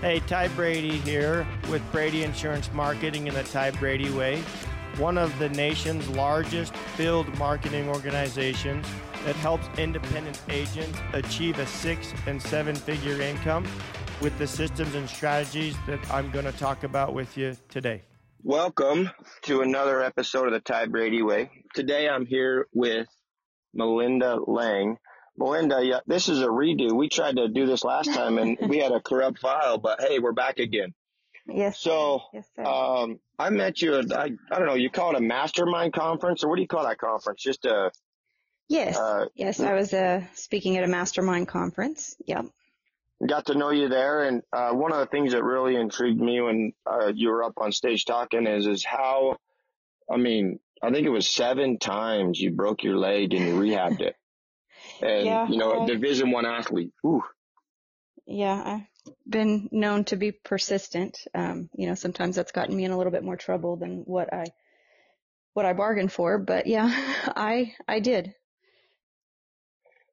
Hey, Ty Brady here with Brady Insurance Marketing in the Ty Brady Way, one of the nation's largest field marketing organizations that helps independent agents achieve a six and seven figure income with the systems and strategies that I'm going to talk about with you today. Welcome to another episode of the Ty Brady Way. Today I'm here with Melinda Lang. Melinda, yeah, this is a redo. We tried to do this last time and we had a corrupt file, but hey, we're back again. Yes. So, yes, sir. um, I met you at, I, I don't know, you call it a mastermind conference or what do you call that conference? Just a, yes. uh, yes, I was uh, speaking at a mastermind conference. Yep. got to know you there and, uh, one of the things that really intrigued me when, uh, you were up on stage talking is, is how, I mean, I think it was seven times you broke your leg and you rehabbed it. And, Yeah, you know, I- a division one athlete. Ooh. Yeah, I've been known to be persistent. Um, you know, sometimes that's gotten me in a little bit more trouble than what I what I bargained for. But yeah, I I did.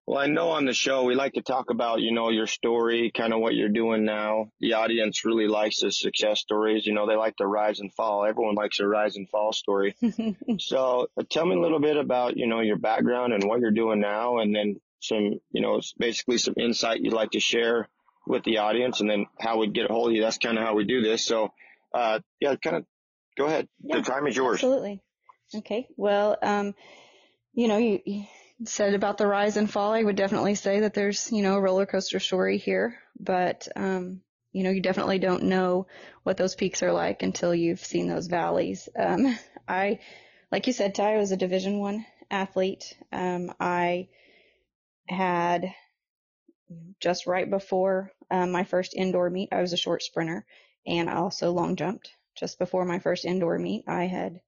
Well, I know on the show we like to talk about, you know, your story, kind of what you're doing now. The audience really likes the success stories. You know, they like the rise and fall. Everyone likes a rise and fall story. so uh, tell me a little bit about, you know, your background and what you're doing now and then some, you know, basically some insight you'd like to share with the audience and then how we'd get a hold of you. That's kind of how we do this. So, uh, yeah, kind of go ahead. Yeah, the time is yours. Absolutely. Okay. Well, um, you know, you, you said about the rise and fall. I would definitely say that there's, you know, a roller coaster story here, but, um, you know, you definitely don't know what those peaks are like until you've seen those valleys. Um, I, like you said, Ty, I was a Division One athlete. Um, I had just right before um, my first indoor meet, I was a short sprinter and I also long jumped. Just before my first indoor meet, I had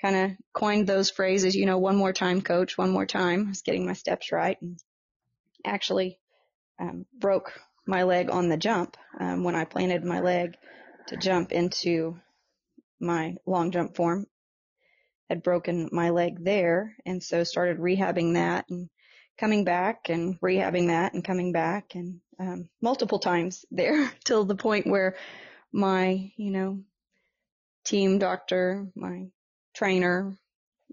kind of coined those phrases, you know, one more time, coach, one more time. I was getting my steps right and actually um, broke my leg on the jump um, when I planted my leg to jump into my long jump form. Had broken my leg there, and so started rehabbing that and coming back and rehabbing that and coming back and um, multiple times there till the point where my, you know, team doctor, my trainer,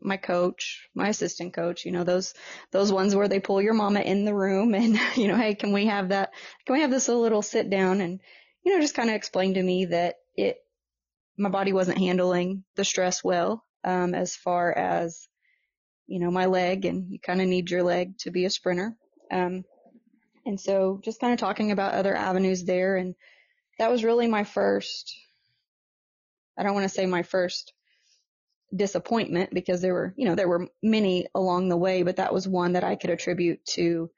my coach, my assistant coach, you know, those, those ones where they pull your mama in the room and, you know, hey, can we have that, can we have this little sit down and, you know, just kind of explain to me that it, my body wasn't handling the stress well, um, as far as, you know, my leg and you kind of need your leg to be a sprinter. Um, and so just kind of talking about other avenues there. And that was really my first, I don't want to say my first disappointment because there were, you know, there were many along the way, but that was one that I could attribute to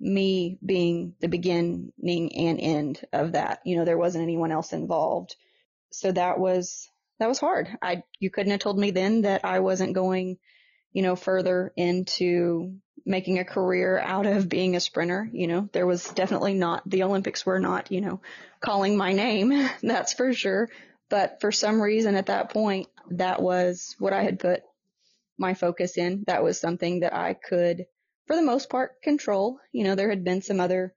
me being the beginning and end of that. You know, there wasn't anyone else involved. So that was, that was hard. I, you couldn't have told me then that I wasn't going, you know, further into making a career out of being a sprinter. You know, there was definitely not, the Olympics were not, you know, calling my name. That's for sure. But for some reason at that point, that was what I had put my focus in. That was something that I could, for the most part, control. You know, there had been some other,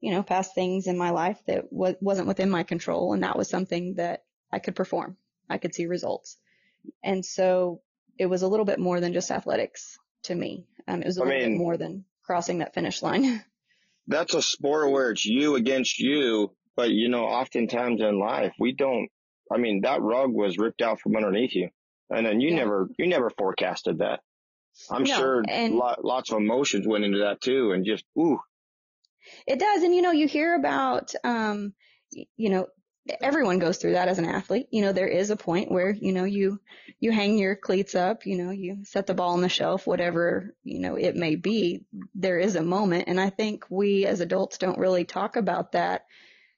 you know, past things in my life that wa- wasn't within my control. And that was something that I could perform. I could see results. And so it was a little bit more than just athletics to me. Um, it was a I little mean- bit more than crossing that finish line. that's a sport where it's you against you, but you know, oftentimes in life, we don't, I mean, that rug was ripped out from underneath you. And then you Yeah. never, you never forecasted that. I'm No, sure and- lo- lots of emotions went into that too. And just, ooh, It does. And you know, you hear about, um, you know, everyone goes through that as an athlete. You know, there is a point where, you know, you, you hang your cleats up, you know, you set the ball on the shelf, whatever, you know, it may be. There is a moment. And I think we as adults don't really talk about that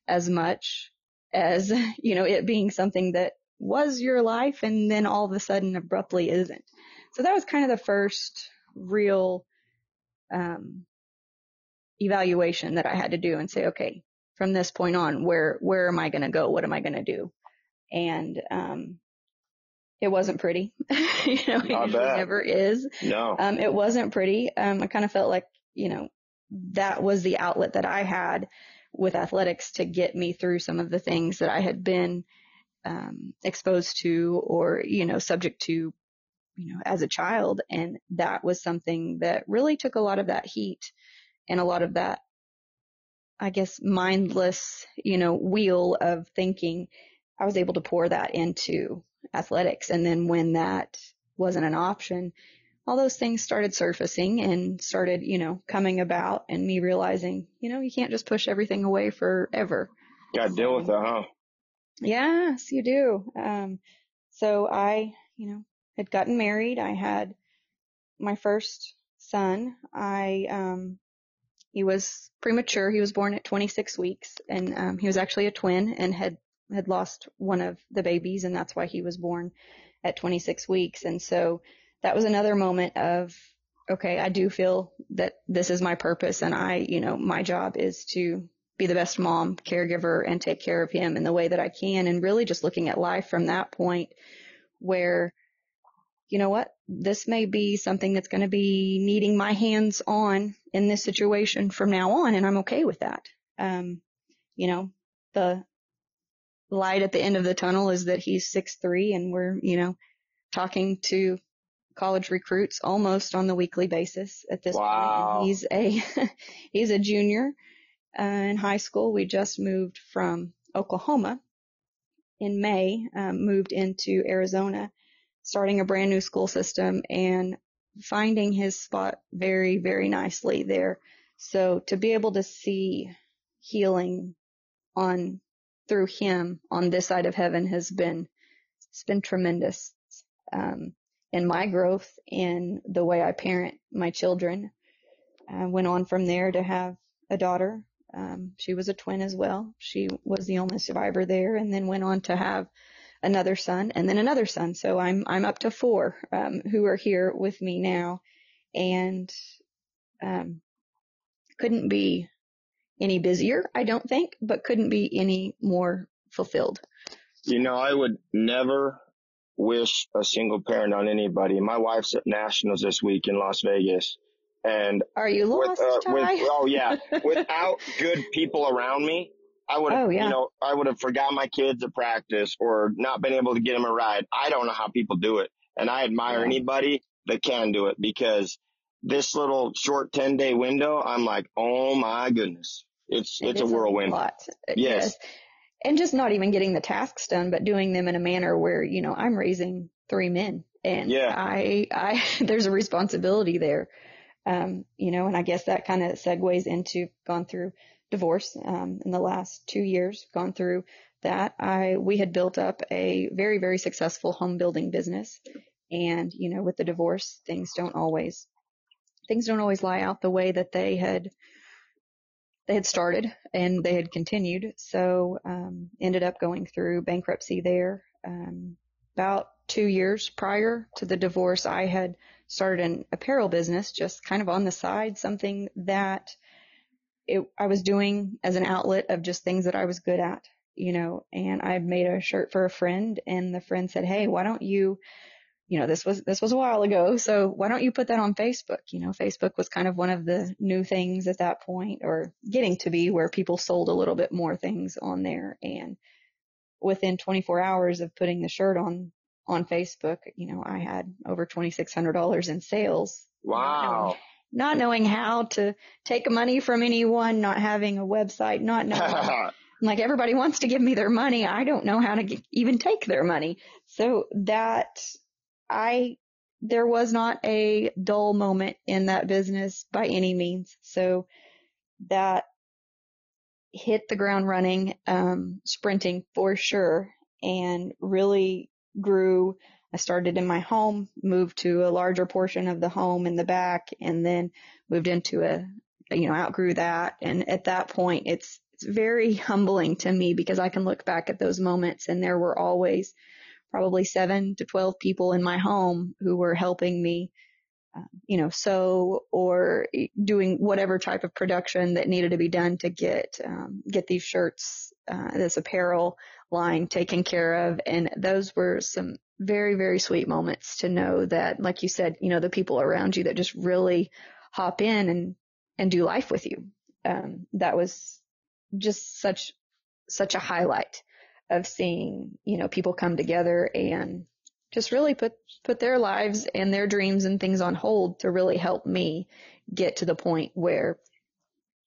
as much as, you know, it being something that was your life and then all of a sudden abruptly isn't. So that was kind of the first real, um, evaluation that I had to do and say, okay, from this point on, where, where am I going to go? What am I going to do? And, um, it wasn't pretty. you know, it I never is. no. Um, it wasn't pretty. Um, I kind of felt like, you know, that was the outlet that I had with athletics to get me through some of the things that I had been um, exposed to or, you know, subject to, you know, as a child. And that was something that really took a lot of that heat and a lot of that, I guess, mindless, you know, wheel of thinking. I was able to pour that into athletics. And then when that wasn't an option, all those things started surfacing and started, you know, coming about and me realizing, you know, you can't just push everything away forever. Got to deal with that, huh? Yes, you do. Um, so I, you know, had gotten married. I had my first son. I, um, he was premature. He was born at 26 weeks and, um, he was actually a twin and had, had lost one of the babies and that's why he was born at 26 weeks. And so that was another moment of, okay, I do feel that this is my purpose and I, you know, my job is to be the best mom, caregiver, and take care of him in the way that I can. And really just looking at life from that point where, you know what, this may be something that's going to be needing my hands on in this situation from now on. And I'm okay with that. Um, you know, the light at the end of the tunnel is that he's six three and we're, you know, talking to college recruits almost on the weekly basis at this wow. point. He's a he's a junior uh, in high school. We just moved from Oklahoma in May, um, moved into Arizona, starting a brand new school system and finding his spot very, very nicely there. So to be able to see healing on through him on this side of heaven has been it's been tremendous um, in my growth in the way I parent my children. I went on from there to have a daughter um, she was a twin as well. She was the only survivor there, and then went on to have another son, and then another son. So I'm I'm up to four um, who are here with me now, and um, couldn't be any busier, I don't think, but couldn't be any more fulfilled. You know, I would never wish a single parent on anybody. My wife's at nationals this week in Las Vegas and are you lost, with, uh, with, oh yeah, without good people around me, I would have, oh, yeah. you know, I would have forgot my kids at practice or not been able to get them a ride. I don't know how people do it. And I admire yeah. anybody that can do it because this little short 10 day window, I'm like, oh my goodness. It's, it it's a whirlwind. A. Yes. yes. And just not even getting the tasks done, but doing them in a manner where, you know, I'm raising three men and yeah. I, I, there's a responsibility there. Um, you know, and I guess that kind of segues into gone through divorce um, in the last two years, gone through that. I we had built up a very very successful home building business, and you know, with the divorce, things don't always things don't always lie out the way that they had they had started and they had continued. So um, ended up going through bankruptcy there. Um, about two years prior to the divorce, I had started an apparel business just kind of on the side, something that it, I was doing as an outlet of just things that I was good at, you know, and I made a shirt for a friend and the friend said, Hey, why don't you, you know, this was, this was a while ago. So why don't you put that on Facebook? You know, Facebook was kind of one of the new things at that point or getting to be where people sold a little bit more things on there. And within 24 hours of putting the shirt on on Facebook, you know, I had over $2,600 in sales. Wow. Not knowing, not knowing how to take money from anyone, not having a website, not knowing. like everybody wants to give me their money. I don't know how to get, even take their money. So that I, there was not a dull moment in that business by any means. So that hit the ground running, um, sprinting for sure and really grew. I started in my home, moved to a larger portion of the home in the back, and then moved into a, you know, outgrew that. And at that point, it's, it's very humbling to me because I can look back at those moments and there were always probably seven to 12 people in my home who were helping me, uh, you know, sew or doing whatever type of production that needed to be done to get, um, get these shirts, uh, this apparel line taken care of. And those were some very, very sweet moments to know that, like you said, you know, the people around you that just really hop in and, and do life with you. Um, that was, just such, such a highlight of seeing, you know, people come together and just really put, put their lives and their dreams and things on hold to really help me get to the point where,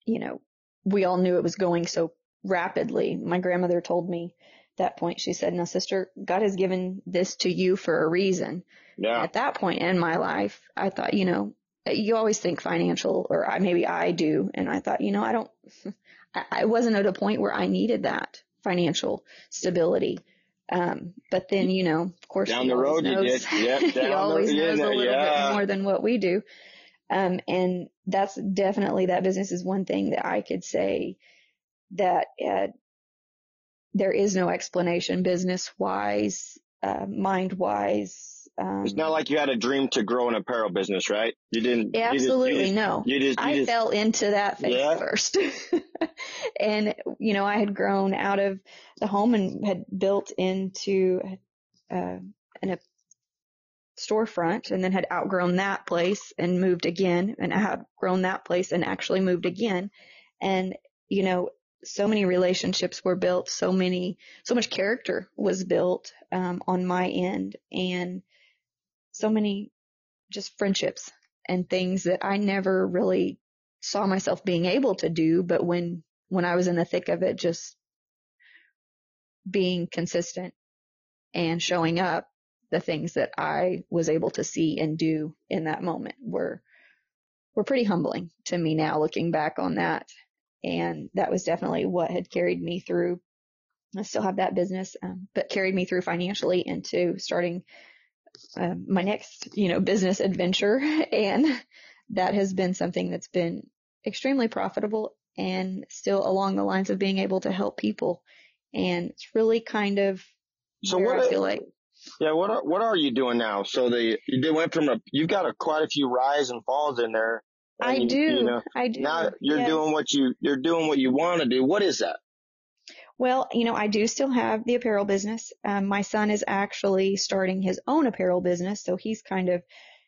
you know, we all knew it was going so rapidly. My grandmother told me that point, she said, now sister, God has given this to you for a reason. Yeah. At that point in my life, I thought, you know, you always think financial or I, maybe I do. And I thought, you know, I don't, I wasn't at a point where I needed that financial stability. Um, but then, you know, of course, down the road knows, you did. Yep, he always the, knows a little yeah. bit more than what we do. Um, and that's definitely that business is one thing that I could say that uh, there is no explanation business wise, uh, mind wise. Um, it's not like you had a dream to grow an apparel business, right? You didn't. Absolutely you just, you no. You just, you I just, fell into that phase Yeah. first. and, you know, I had grown out of the home and had built into uh, an, a storefront and then had outgrown that place and moved again and I had grown that place and actually moved again. And, you know, so many relationships were built, so many, so much character was built, um, on my end and so many just friendships and things that I never really saw myself being able to do. But when, when I was in the thick of it, just being consistent and showing up, the things that I was able to see and do in that moment were, were pretty humbling to me now looking back on that. And that was definitely what had carried me through. I still have that business, um, but carried me through financially into starting uh, my next, you know, business adventure. And that has been something that's been extremely profitable and still along the lines of being able to help people. And it's really kind of So what? I feel like yeah. What are what are you doing now? So the you went from a you've got a quite a few rise and falls in there. I you- do. You know, I do. now you're yes. doing what you you're doing what you want to do. What is that? Well, you know, I do still have the apparel business. Um, my son is actually starting his own apparel business, so he's kind of,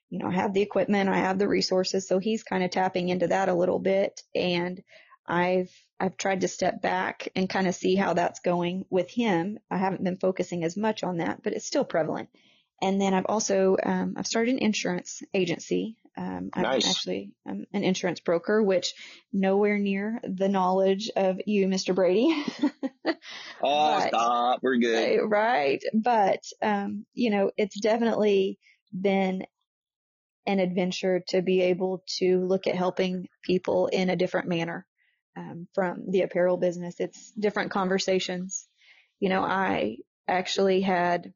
you know, I have the equipment, I have the resources, so he's kind of tapping into that a little bit. And I've I've tried to step back and kind of see how that's going with him. I haven't been focusing as much on that, but it's still prevalent. And then I've also um, I've started an insurance agency. Um, I'm Nice. actually I'm an insurance broker, which nowhere near the knowledge of you, Mr. Brady. Oh, But- stop. We're good. Right, right. But, um, you know, it's definitely been an adventure to be able to look at helping people in a different manner, um, from the apparel business. It's different conversations. You know, I actually had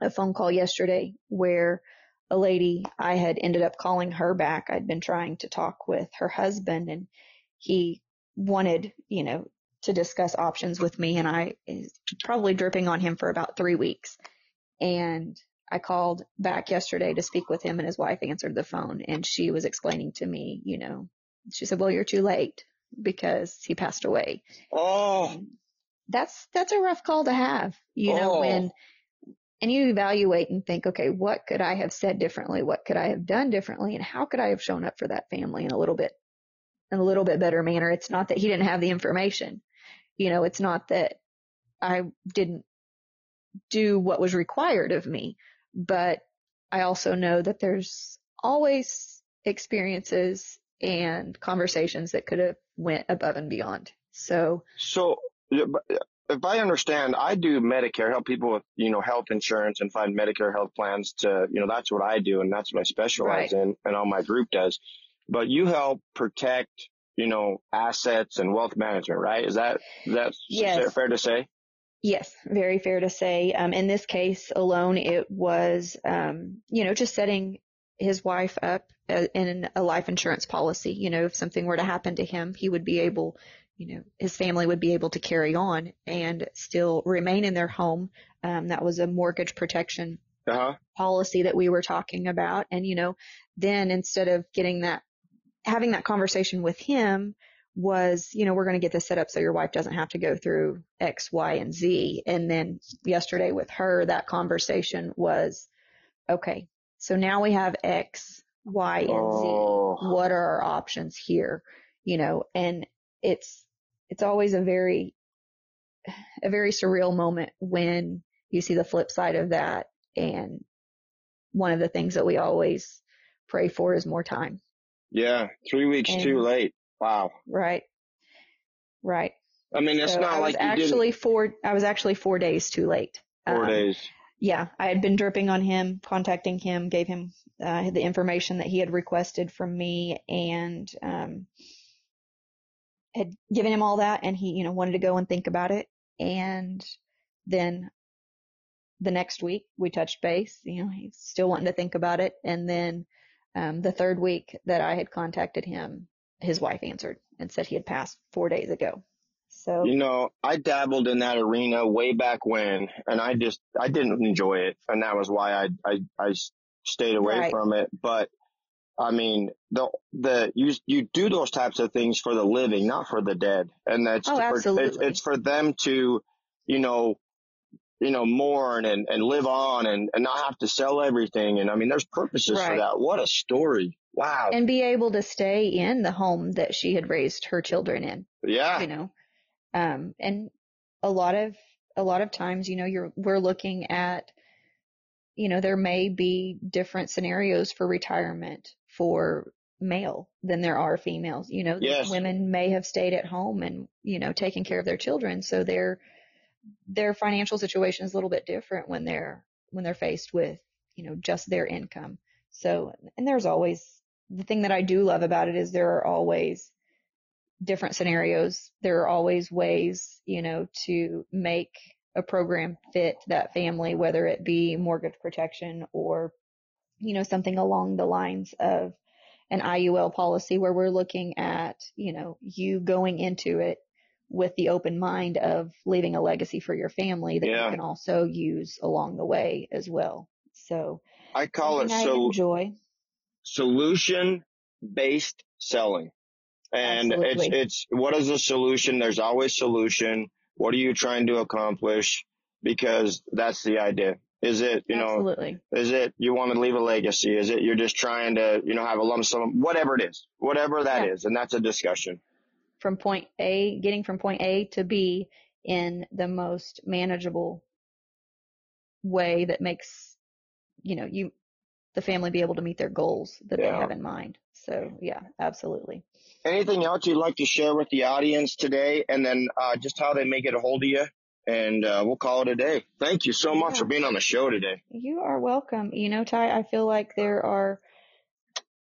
a phone call yesterday where a lady, I had ended up calling her back. I'd been trying to talk with her husband and he wanted, you know, to discuss options with me and I is probably dripping on him for about three weeks. And I called back yesterday to speak with him and his wife answered the phone and she was explaining to me, you know, she said, well, you're too late because he passed away. Oh, That's, that's a rough call to have, you know, Oh. when, and you evaluate and think, okay, what could I have said differently? What could I have done differently? And how could I have shown up for that family in a little bit, in a little bit better manner? It's not that he didn't have the information. You know, it's not that I didn't do what was required of me, but I also know that there's always experiences and conversations that could have went above and beyond. So so if I understand, I do Medicare, help people with, you know, health insurance and find Medicare health plans to, you know, that's what I do and that's what I specialize in and all my group does. But you help protect, you know, assets and wealth management, right? Is that, is that Yes. fair to say? Yes, very fair to say. Um, in this case alone, it was, um, you know, just setting his wife up uh, in a life insurance policy. You know, if something were to happen to him, he would be able, you know, his family would be able to carry on and still remain in their home. Um, that was a mortgage protection Uh huh. policy that we were talking about. And, you know, then instead of getting that, having that conversation with him was, you know, we're going to get this set up so your wife doesn't have to go through X, Y, and Z. And then yesterday with her, that conversation was, okay, so now we have X, Y, and Z Oh, what are our options here you know and it's it's always a very, a very surreal moment when you see the flip side of that. And one of the things that we always pray for is more time. Yeah. Three weeks And- too late. Wow. Right. Right. I mean, it's So not I was like you actually four, I was actually four days too late. four Um, days. yeah, I had been dripping on him, contacting him, gave him uh, the information that he had requested from me, and um, had given him all that, and he, you know, wanted to go and think about it. And then the next week we touched base. You know, he's still wanting to think about it. And then um, the third week that I had contacted him, his wife answered and said he had passed four days ago. So You know, I dabbled in that arena way back when, and I just I didn't enjoy it, and that was why I, I, I stayed away Right. from it. But I mean, the the you you do those types of things for the living, not for the dead, and that's Oh, for, it's, absolutely. it's for them to, you know, you know, mourn and and live on and and not have to sell everything. And I mean, there's purposes for that. What a story! Wow. and be able to stay in the home that she had raised her children in. yeah. you know um and a lot of a lot of times you know you're we're looking at you know there may be different scenarios for retirement for male than there are females you know Yes. women may have stayed at home and you know taken care of their children so their their financial situation is a little bit different when they're when they're faced with you know just their income so and there's always the thing that I do love about it is there are always different scenarios. There are always ways, you know, to make a program fit that family, whether it be mortgage protection or, you know, something along the lines of an IUL policy where we're looking at, you know, you going into it with the open mind of leaving a legacy for your family that Yeah. you can also use along the way as well. So I call it I so enjoy. solution based selling. And Absolutely. it's, it's, what is a solution? There's always solution. What are you trying to accomplish? Because that's the idea. Is it, you know, is it you want to leave a legacy? Is it you're just trying to, you know, have a lump sum? Whatever it is, whatever that is, Yeah. And that's a discussion. From point A, getting from point A to B in the most manageable way that makes, you know, you, the family be able to meet their goals that they have in mind. So yeah, absolutely. Anything else you'd like to share with the audience today? And then, uh, just how they may get a hold of you. And, uh, we'll call it a day. Thank you so much for being on the show today. You are welcome. You know, Ty, I feel like there are,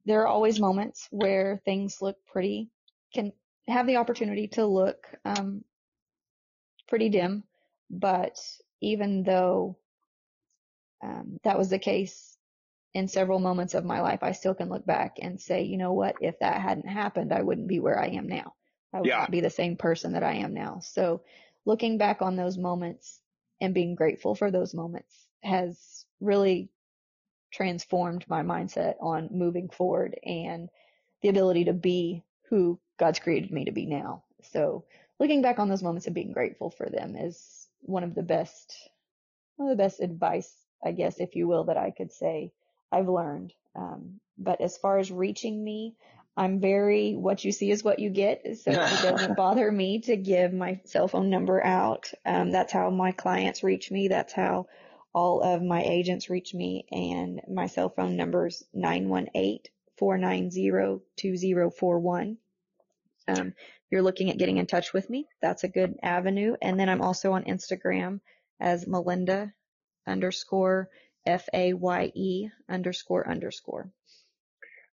there are always moments where things look pretty, can have the opportunity to look, um, pretty dim. But even though, um, that was the case in several moments of my life, I still can look back and say, you know what, if that hadn't happened, I wouldn't be where I am now. I would Yeah. not be the same person that I am now. So looking back on those moments and being grateful for those moments has really transformed my mindset on moving forward and the ability to be who God's created me to be now. So looking back on those moments and being grateful for them is one of the best, one of the best advice, I guess, if you will, that I could say I've learned. Um, but as far as reaching me, I'm very, what you see is what you get. So it doesn't bother me to give my cell phone number out. Um, that's how my clients reach me. That's how all of my agents reach me. And my cell phone number is 918-490-2041. Um, you're looking at getting in touch with me, that's a good avenue. And then I'm also on Instagram as Melinda underscore F-A-Y-E underscore underscore.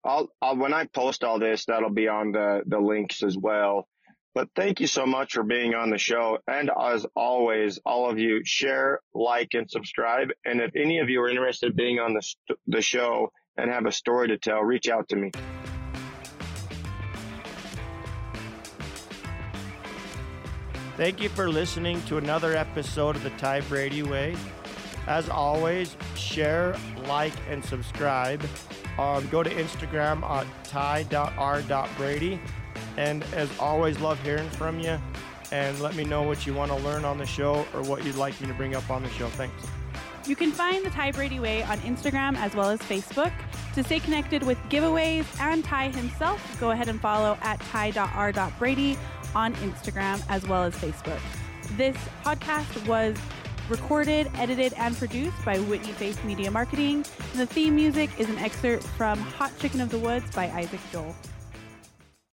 I'll, I'll when I post all this, that'll be on the the links as well. But thank you so much for being on the show. And as always, all of you share, like, and subscribe. And if any of you are interested in being on the the show and have a story to tell, reach out to me. Thank you for listening to another episode of the Ty Brady Way. As always, share, like, and subscribe. Um, go to Instagram at ty.r.brady. And as always, love hearing from you. And let me know what you want to learn on the show or what you'd like me to bring up on the show. Thanks. You can find the Ty Brady Way on Instagram as well as Facebook. To stay connected with giveaways and Ty himself, go ahead and follow at ty.r.brady on Instagram as well as Facebook. This podcast was recorded, edited, and produced by Whitney Faith Media Marketing. The theme music is an excerpt from Hot Chicken of the Woods by Isaac Joel.